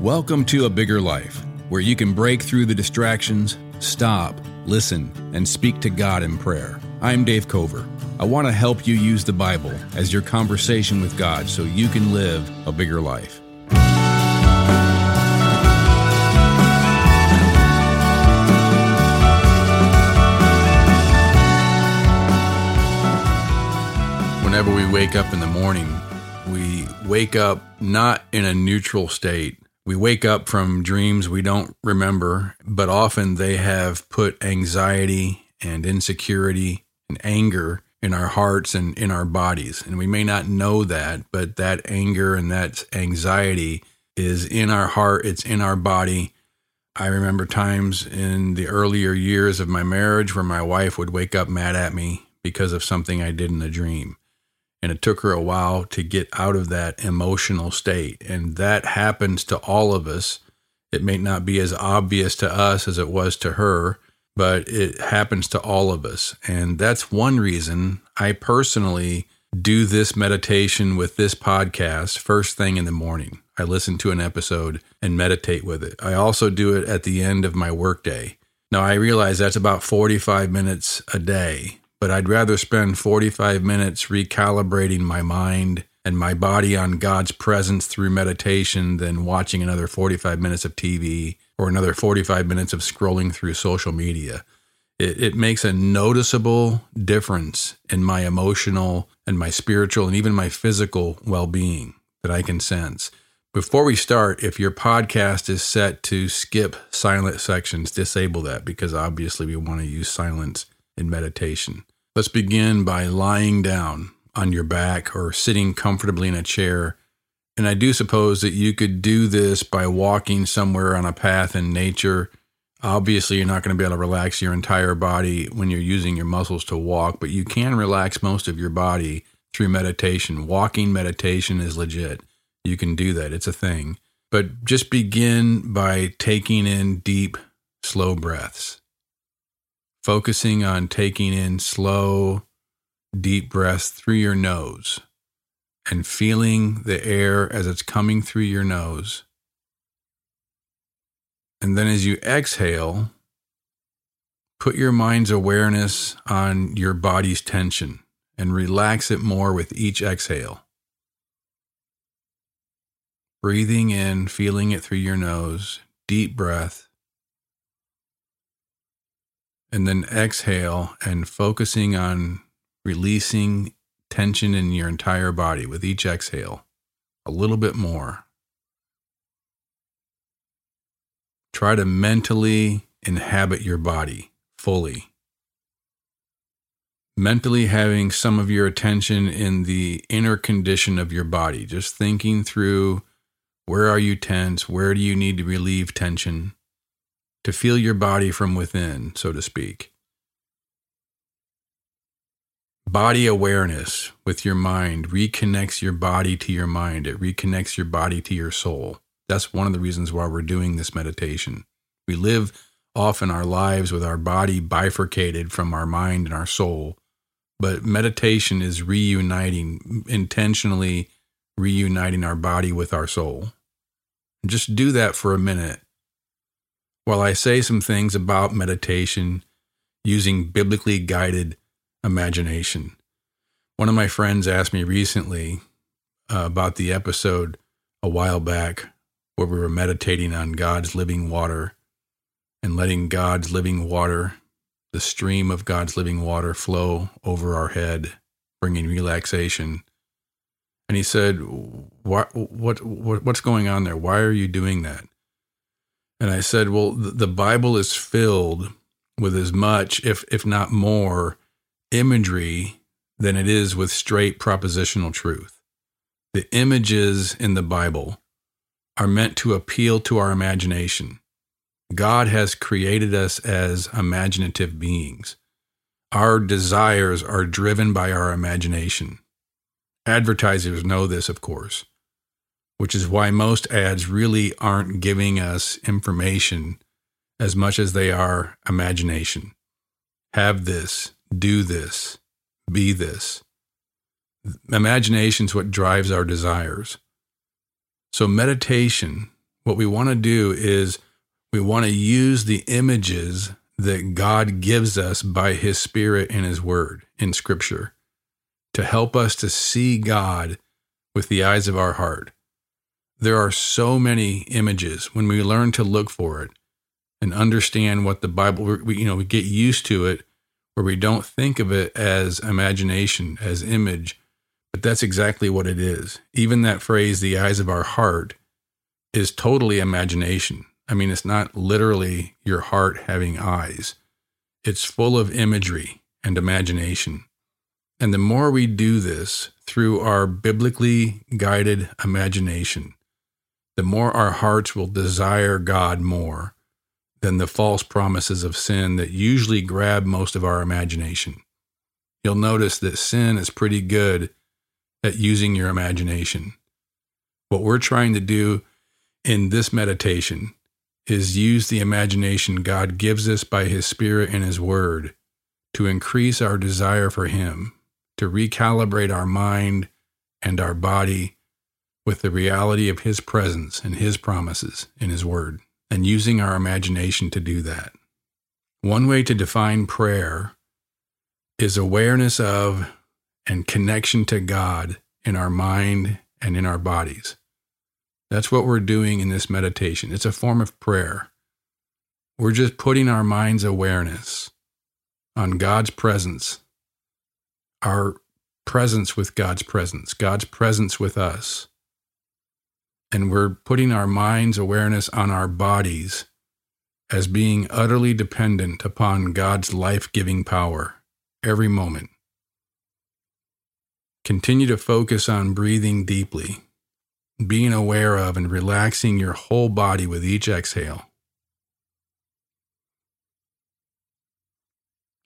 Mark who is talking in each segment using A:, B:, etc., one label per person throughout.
A: Welcome to A Bigger Life, where you can break through the distractions, stop, listen, and speak to God in prayer. I'm Dave Cover. I want to help you use the Bible as your conversation with God so you can live a bigger life. Whenever we wake up in the morning, we wake up not in a neutral state we wake up from dreams we don't remember, but often they have put anxiety and insecurity and anger in our hearts and in our bodies. And we may not know that, but that anger and that anxiety is in our heart, it's in our body. I remember times in the earlier years of my marriage where my wife would wake up mad at me because of something I did in a dream. And it took her a while to get out of that emotional state. And that happens to all of us. It may not be as obvious to us as it was to her, but it happens to all of us. And that's one reason I personally do this meditation with this podcast first thing in the morning. I listen to an episode and meditate with it. I also do it at the end of my workday. Now, I realize that's about 45 minutes a day, but I'd rather spend 45 minutes recalibrating my mind and my body on God's presence through meditation than watching another 45 minutes of TV or another 45 minutes of scrolling through social media. It, it makes a noticeable difference in my emotional and my spiritual and even my physical well being that I can sense. Before we start, if your podcast is set to skip silent sections, disable that because obviously we want to use silence in meditation. Let's begin by lying down on your back or sitting comfortably in a chair. And I do suppose that you could do this by walking somewhere on a path in nature. Obviously, you're not going to be able to relax your entire body when you're using your muscles to walk, but you can relax most of your body through meditation. Walking meditation is legit. You can do that, it's a thing. But just begin by taking in deep, slow breaths focusing on taking in slow, deep breaths through your nose and feeling the air as it's coming through your nose. And then as you exhale, put your mind's awareness on your body's tension and relax it more with each exhale. Breathing in, feeling it through your nose, deep breath and then exhale and focusing on releasing tension in your entire body with each exhale a little bit more. Try to mentally inhabit your body fully. Mentally having some of your attention in the inner condition of your body, just thinking through where are you tense? Where do you need to relieve tension? To feel your body from within, so to speak. Body awareness with your mind reconnects your body to your mind. It reconnects your body to your soul. That's one of the reasons why we're doing this meditation. We live often our lives with our body bifurcated from our mind and our soul, but meditation is reuniting, intentionally reuniting our body with our soul. just do that for a minute while I say some things about meditation using biblically guided imagination. One of my friends asked me recently uh, about the episode a while back where we were meditating on God's living water and letting God's living water, the stream of God's living water, flow over our head, bringing relaxation. And he said, what, what, what, What's going on there? Why are you doing that? And I said, well, the Bible is filled with as much, if, if not more, imagery than it is with straight propositional truth. The images in the Bible are meant to appeal to our imagination. God has created us as imaginative beings. Our desires are driven by our imagination. Advertisers know this, of course which is why most ads really aren't giving us information as much as they are imagination. Have this, do this, be this. Imagination is what drives our desires. So, meditation What we want to do is we want to use the images that God gives us by His Spirit and His Word in Scripture to help us to see God with the eyes of our heart. There are so many images when we learn to look for it and understand what the Bible, we, you know, we get used to it where we don't think of it as imagination, as image, but that's exactly what it is. Even that phrase, the eyes of our heart, is totally imagination. I mean, it's not literally your heart having eyes, it's full of imagery and imagination. And the more we do this through our biblically guided imagination, the more our hearts will desire God more than the false promises of sin that usually grab most of our imagination. You'll notice that sin is pretty good at using your imagination. What we're trying to do in this meditation is use the imagination God gives us by His Spirit and His Word to increase our desire for Him, to recalibrate our mind and our body with the reality of His presence and His promises in His Word, and using our imagination to do that. One way to define prayer is awareness of and connection to God in our mind and in our bodies. That's what we're doing in this meditation. It's a form of prayer. We're just putting our mind's awareness on God's presence, our presence with God's presence, God's presence with us. And we're putting our mind's awareness on our bodies as being utterly dependent upon God's life giving power every moment. Continue to focus on breathing deeply being aware of and relaxing your whole body with each exhale.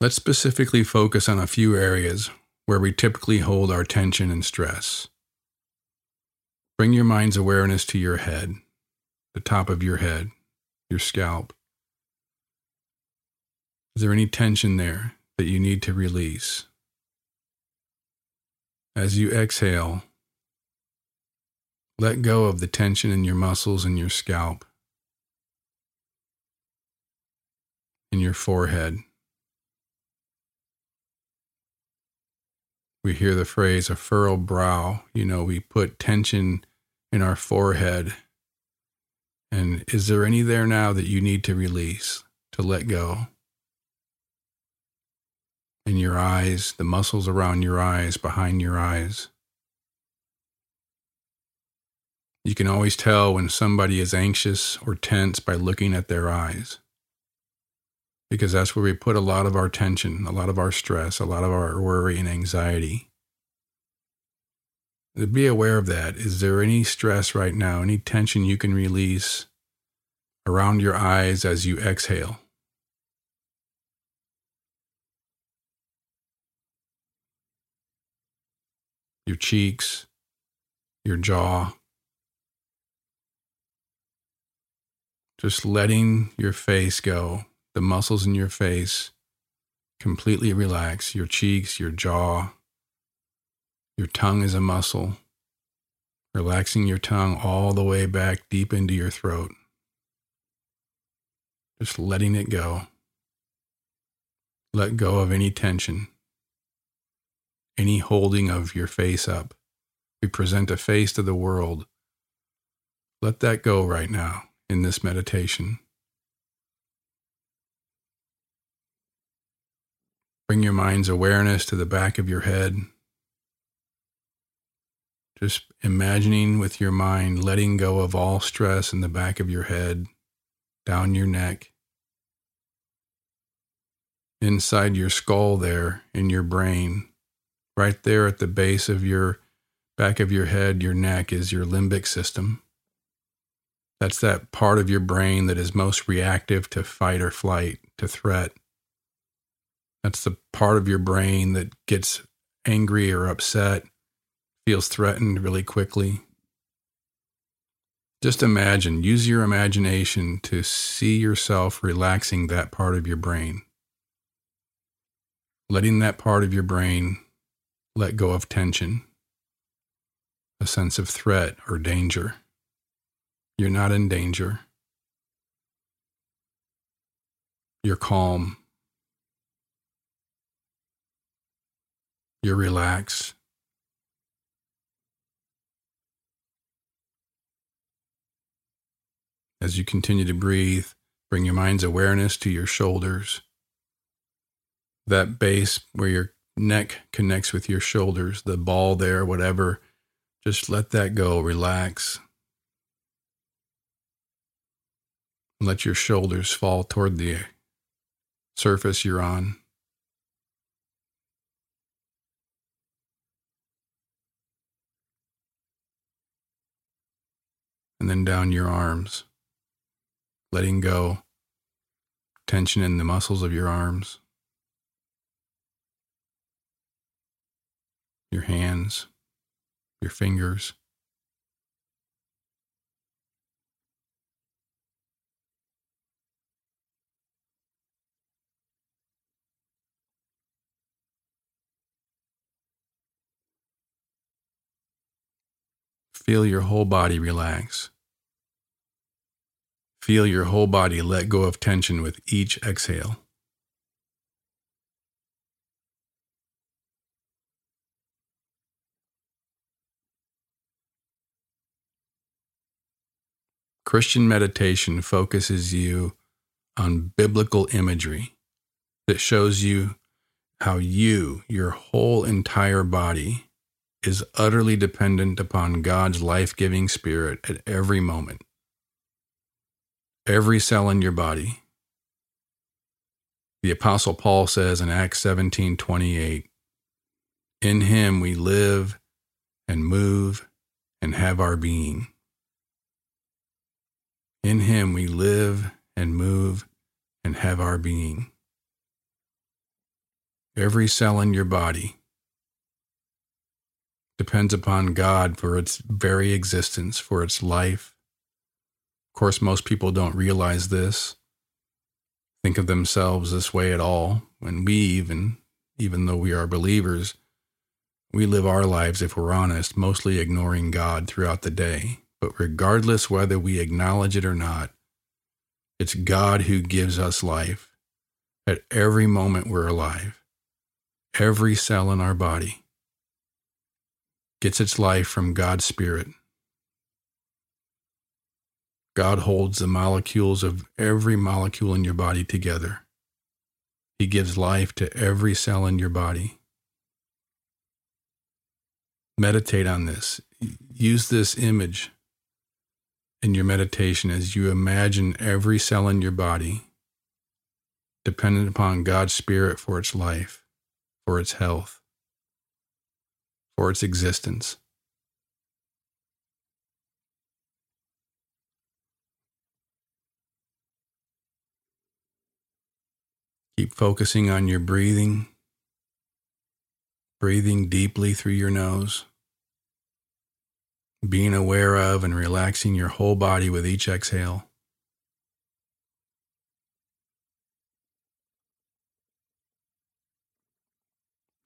A: Let's specifically focus on a few areas where we typically hold our tension and stress. Bring your mind's awareness to your head, the top of your head, your scalp. Is there any tension there that you need to release? As you exhale, let go of the tension in your muscles and your scalp, in your forehead. We hear the phrase a furrowed brow. You know, we put tension in our forehead. And is there any there now that you need to release, to let go? In your eyes, the muscles around your eyes, behind your eyes. You can always tell when somebody is anxious or tense by looking at their eyes. Because that's where we put a lot of our tension, a lot of our stress, a lot of our worry and anxiety. To be aware of that. Is there any stress right now, any tension you can release around your eyes as you exhale? Your cheeks, your jaw, Just letting your face go, the muscles in your face completely relax, your cheeks, your jaw, your tongue is a muscle. Relaxing your tongue all the way back deep into your throat. Just letting it go. Let go of any tension, any holding of your face up. We present a face to the world. Let that go right now in this meditation. Bring your mind's awareness to the back of your head. Just imagining with your mind letting go of all stress in the back of your head, down your neck, inside your skull, there in your brain, right there at the base of your back of your head, your neck is your limbic system. That's that part of your brain that is most reactive to fight or flight, to threat. That's the part of your brain that gets angry or upset, feels threatened really quickly. Just imagine, use your imagination to see yourself relaxing that part of your brain. Letting that part of your brain let go of tension, a sense of threat or danger. You're not in danger. You're calm. You're relaxed. As you continue to breathe, bring your mind's awareness to your shoulders. That base where your neck connects with your shoulders, the ball there, whatever, just let that go. Relax. Let your shoulders fall toward the surface you're on. And then down your arms letting go, tension in the muscles of your arms, your hands, your fingers. Feel your whole body relax. Feel your whole body let go of tension with each exhale. Christian meditation focuses you on biblical imagery that shows you how you, your whole entire body, is utterly dependent upon God's life giving spirit at every moment every cell in your body. The apostle Paul says in Acts 17:28, "In him we live and move and have our being." In him we live and move and have our being. Every cell in your body depends upon God for its very existence, for its life, of course, most people don't realize this, think of themselves this way at all. When we even, even though we are believers, we live our lives, if we're honest, mostly ignoring God throughout the day. But regardless whether we acknowledge it or not, it's God who gives us life. At every moment we're alive, every cell in our body gets its life from God's Spirit. God holds the molecules of every molecule in your body together. He gives life to every cell in your body. Meditate on this. Use this image in your meditation as you imagine every cell in your body dependent upon God's Spirit for its life, for its health, for its existence. Keep focusing on your breathing, breathing deeply through your nose, being aware of and relaxing your whole body with each exhale.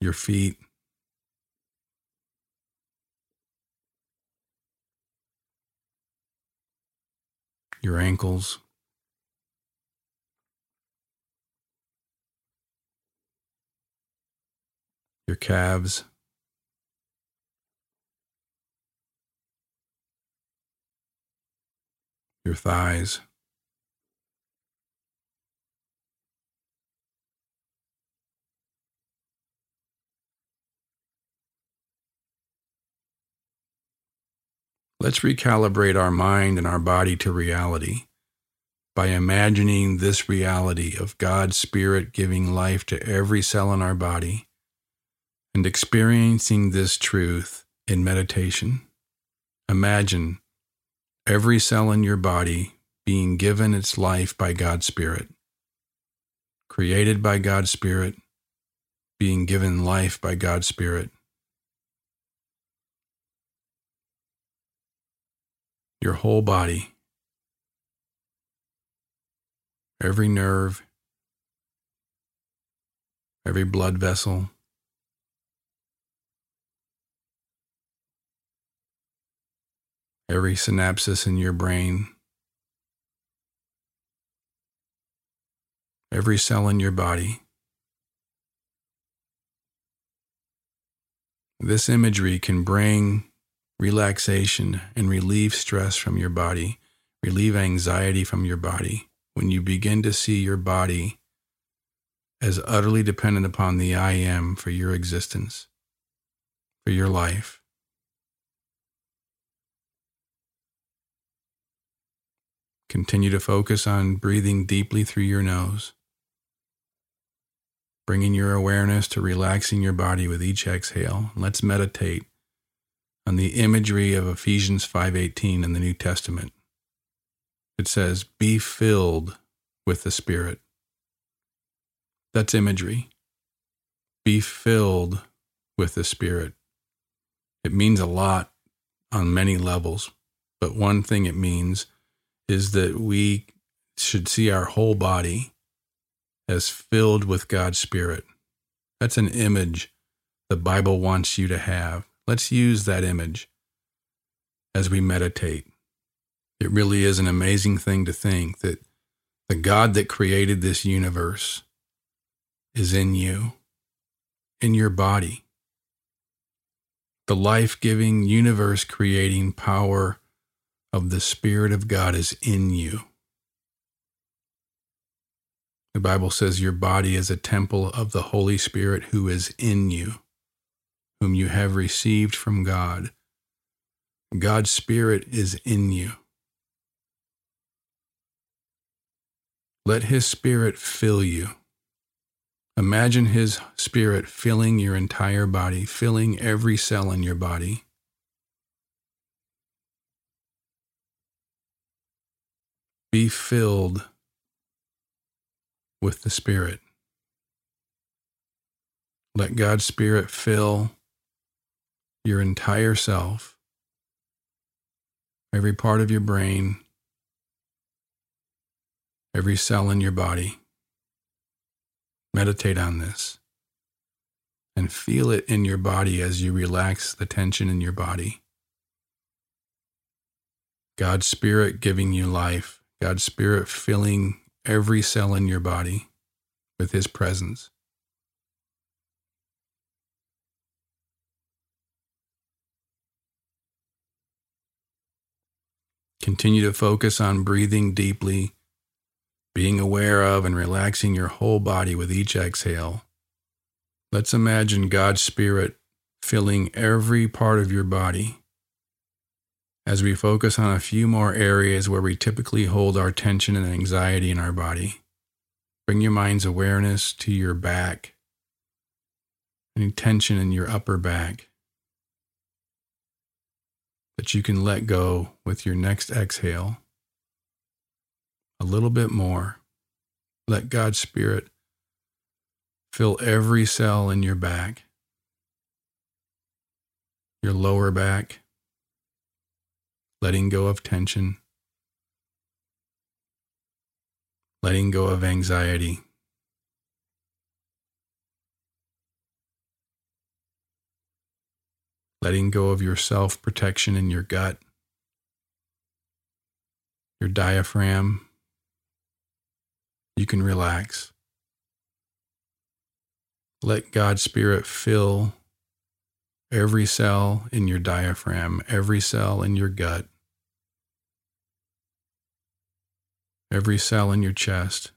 A: Your feet, your ankles. Your calves. Your thighs. Let's recalibrate our mind and our body to reality by imagining this reality of God's Spirit giving life to every cell in our body and experiencing this truth in meditation, imagine every cell in your body being given its life by God's Spirit, created by God's Spirit, being given life by God's Spirit. Your whole body, every nerve, every blood vessel, every synapses in your brain, every cell in your body. This imagery can bring relaxation and relieve stress from your body, relieve anxiety from your body. When you begin to see your body as utterly dependent upon the I am for your existence, for your life. Continue to focus on breathing deeply through your nose, bringing your awareness to relaxing your body with each exhale. Let's meditate on the imagery of Ephesians 5:18 in the New Testament. It says, "Be filled with the Spirit." That's imagery. Be filled with the Spirit. It means a lot on many levels, but one thing it means is that we should see our whole body as filled with God's Spirit. That's an image the Bible wants you to have. Let's use that image as we meditate. It really is an amazing thing to think that the God that created this universe is in you, in your body. The life giving, universe creating power of the Spirit of God is in you. The Bible says your body is a temple of the Holy Spirit who is in you whom you have received from God. God's Spirit is in you. Let His Spirit fill you. Imagine His Spirit filling your entire body, filling every cell in your body. Be filled with the Spirit. Let God's Spirit fill your entire self, every part of your brain, every cell in your body. Meditate on this and feel it in your body as you relax the tension in your body. God's Spirit giving you life, God's Spirit filling every cell in your body with His presence. Continue to focus on breathing deeply, being aware of and relaxing your whole body with each exhale. Let's imagine God's Spirit filling every part of your body. As we focus on a few more areas where we typically hold our tension and anxiety in our body, bring your mind's awareness to your back, any tension in your upper back that you can let go with your next exhale. A little bit more. Let God's Spirit fill every cell in your back, your lower back, letting go of tension, letting go of anxiety. letting go of your self protection in your gut, your diaphragm. You can relax. Let God's Spirit fill every cell in your diaphragm, every cell in your gut, every cell in your chest.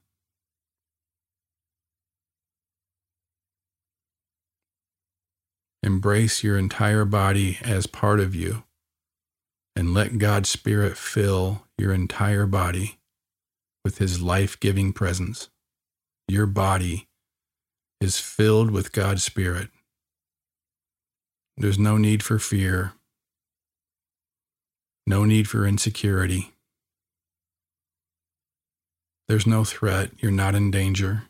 A: Embrace your entire body as part of you and let God's Spirit fill your entire body with His life giving presence. Your body is filled with God's Spirit. There's no need for fear, no need for insecurity. There's no threat. You're not in danger.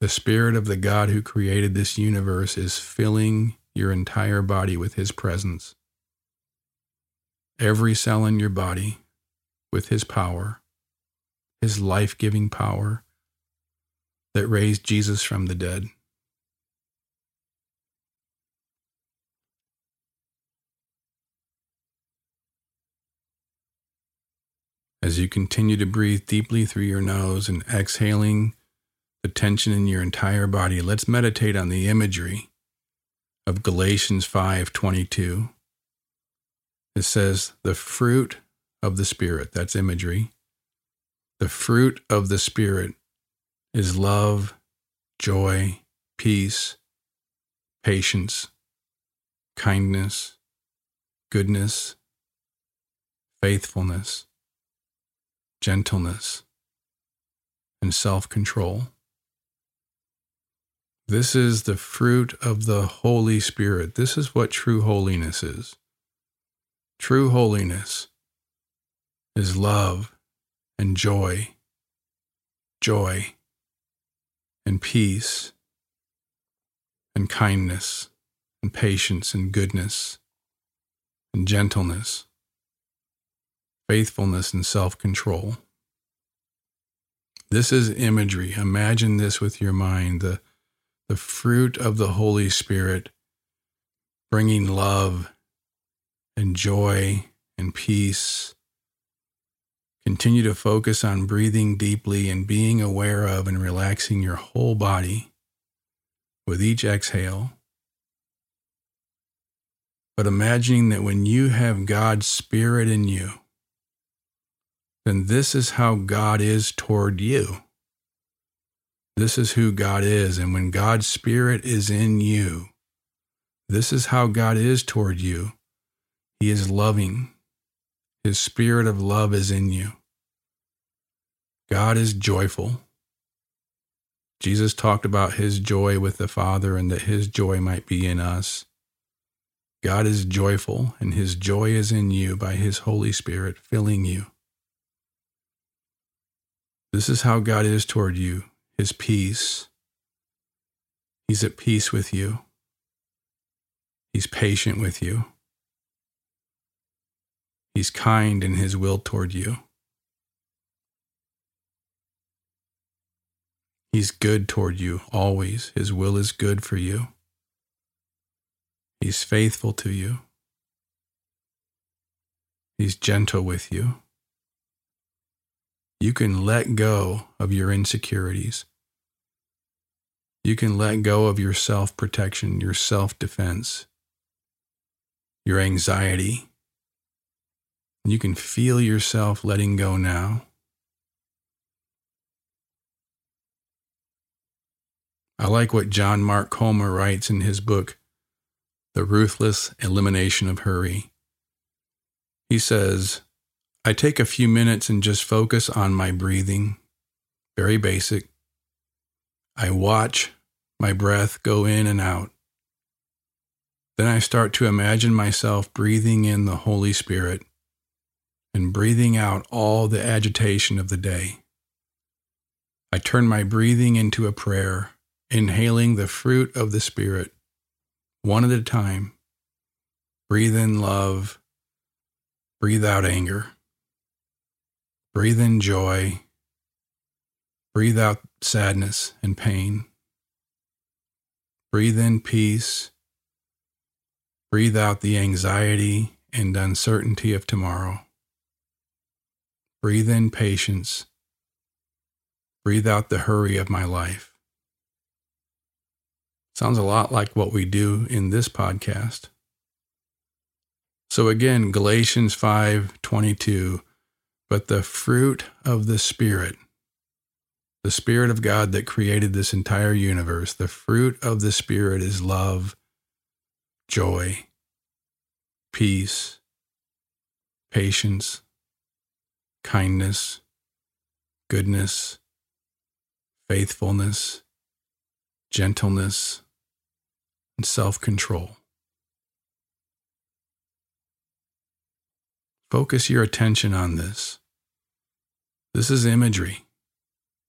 A: The Spirit of the God who created this universe is filling your entire body with His presence. Every cell in your body with His power, His life giving power that raised Jesus from the dead. As you continue to breathe deeply through your nose and exhaling the tension in your entire body, let's meditate on the imagery of Galatians 5:22. It says, "The fruit of the spirit, that's imagery. The fruit of the spirit is love, joy, peace, patience, kindness, goodness, faithfulness, gentleness, and self control. This is the fruit of the Holy Spirit. This is what true holiness is. True holiness is love and joy, joy and peace and kindness and patience and goodness and gentleness, faithfulness and self control. This is imagery. Imagine this with your mind the, the fruit of the Holy Spirit bringing love and joy and peace. Continue to focus on breathing deeply and being aware of and relaxing your whole body with each exhale. But imagining that when you have God's Spirit in you, then this is how God is toward you. This is who God is. And when God's Spirit is in you, this is how God is toward you. He is loving. His spirit of love is in you. God is joyful. Jesus talked about his joy with the Father and that his joy might be in us. God is joyful, and his joy is in you by his Holy Spirit filling you. This is how God is toward you his peace. He's at peace with you, he's patient with you. He's kind in his will toward you. He's good toward you always. His will is good for you. He's faithful to you. He's gentle with you. You can let go of your insecurities. You can let go of your self protection, your self defense, your anxiety, you can feel yourself letting go now. I like what John Mark Comer writes in his book, The Ruthless Elimination of Hurry. He says, I take a few minutes and just focus on my breathing, very basic. I watch my breath go in and out. Then I start to imagine myself breathing in the Holy Spirit and breathing out all the agitation of the day. I turn my breathing into a prayer, inhaling the fruit of the Spirit, one at a time. Breathe in love, breathe out anger, breathe in joy, breathe out sadness and pain, breathe in peace, breathe out the anxiety and uncertainty of tomorrow. Breathe in patience. Breathe out the hurry of my life. Sounds a lot like what we do in this podcast. So again, Galatians 5:22, but the fruit of the spirit, the spirit of God that created this entire universe, the fruit of the spirit is love, joy, peace, patience, kindness, goodness, faithfulness, gentleness, and self control. Focus your attention on this. This is imagery,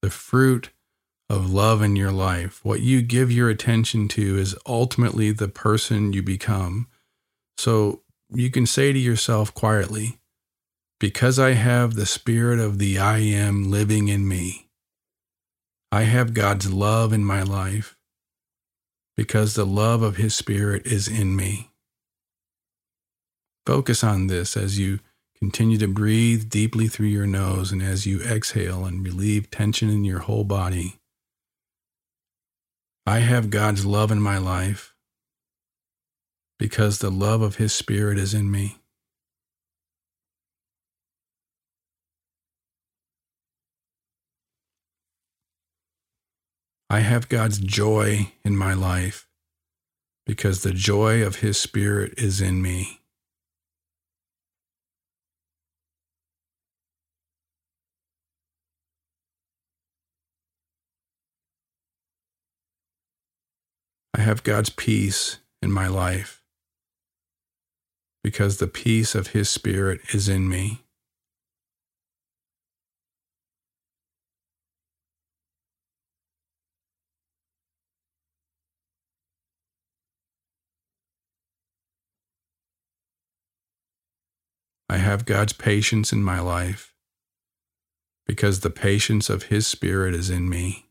A: the fruit of love in your life. What you give your attention to is ultimately the person you become. So you can say to yourself quietly, because I have the Spirit of the I Am living in me. I have God's love in my life because the love of His Spirit is in me. Focus on this as you Continue to breathe deeply through your nose, and as you exhale and relieve tension in your whole body, I have God's love in my life because the love of His Spirit is in me. I have God's joy in my life because the joy of His Spirit is in me. Have God's peace in my life because the peace of His Spirit is in me. I have God's patience in my life because the patience of His Spirit is in me.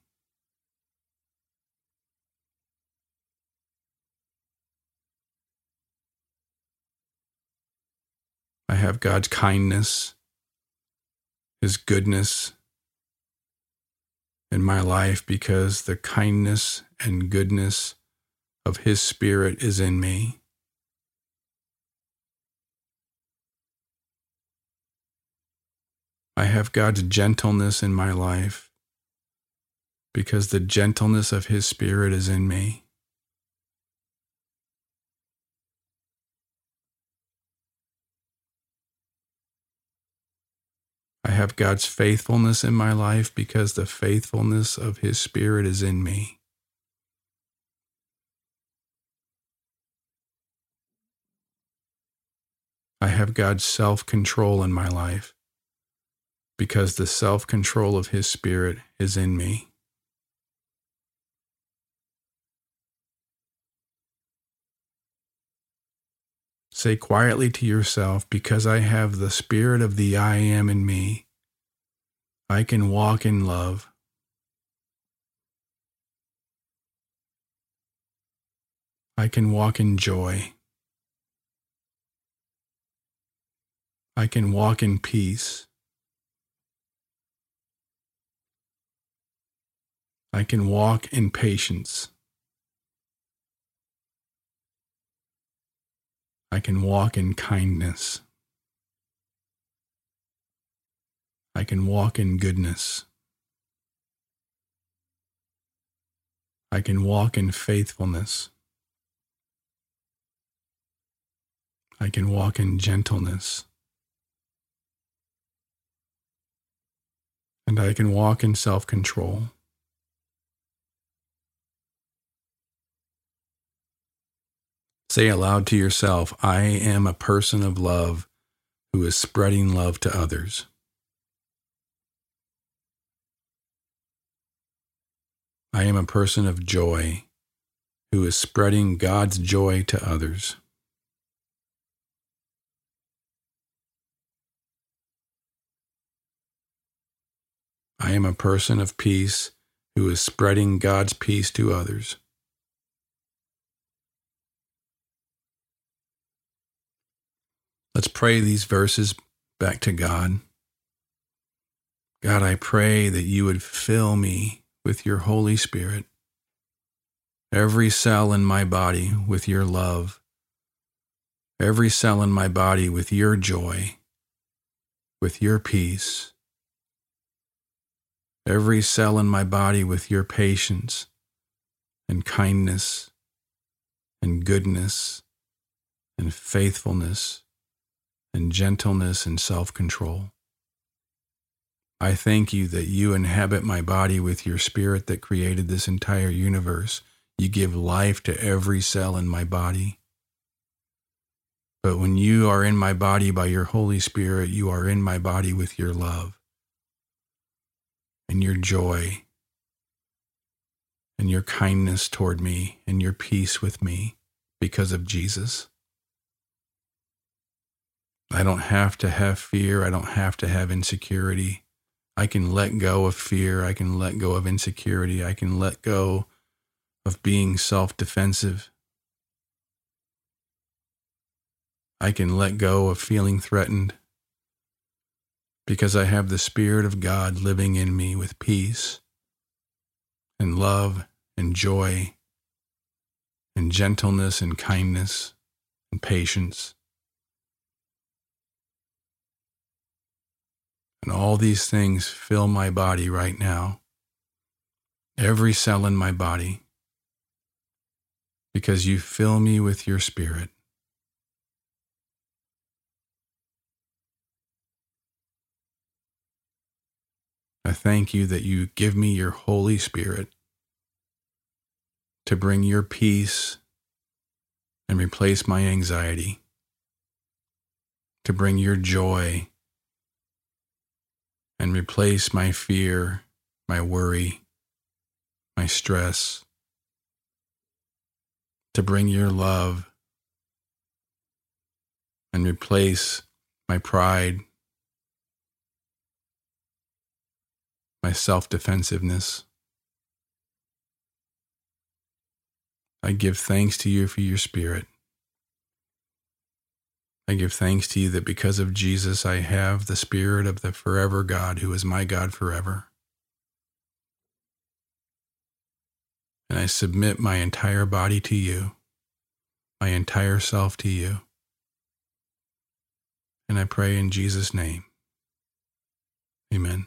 A: I have God's kindness, His goodness in my life because the kindness and goodness of His Spirit is in me. I have God's gentleness in my life because the gentleness of His Spirit is in me. Have God's faithfulness in my life because the faithfulness of His Spirit is in me. I have God's self control in my life because the self control of His Spirit is in me. Say quietly to yourself, because I have the Spirit of the I am in me, I can walk in love. I can walk in joy. I can walk in peace. I can walk in patience. I can walk in kindness. I can walk in goodness. I can walk in faithfulness. I can walk in gentleness. And I can walk in self control. Say aloud to yourself, I am a person of love who is spreading love to others. I am a person of joy who is spreading God's joy to others. I am a person of peace who is spreading God's peace to others. Let's pray these verses back to God. God, I pray that you would fill me with your Holy Spirit, every cell in my body with your love, every cell in my body with your joy, with your peace, every cell in my body with your patience and kindness and goodness and faithfulness and gentleness and self control. I thank you that you inhabit my body with your spirit that created this entire universe. You give life to every cell in my body. But when you are in my body by your Holy Spirit, you are in my body with your love and your joy and your kindness toward me and your peace with me because of Jesus. I don't have to have fear. I don't have to have insecurity. I can let go of fear. I can let go of insecurity. I can let go of being self defensive. I can let go of feeling threatened. because I have the Spirit of God living in me with peace and love and joy and gentleness and kindness and patience. And all these things fill my body right now, every cell in my body, because you fill me with your Spirit. I thank you that you give me your Holy Spirit to bring your peace and replace my anxiety, to bring your joy and replace my fear, my worry, my stress, to bring your love and replace my pride, my self defensiveness. I give thanks to you for your spirit. I give thanks to you that because of Jesus, I have the spirit of the forever God who is my God forever. And I submit my entire body to you, my entire self to you. And I pray in Jesus' name. Amen.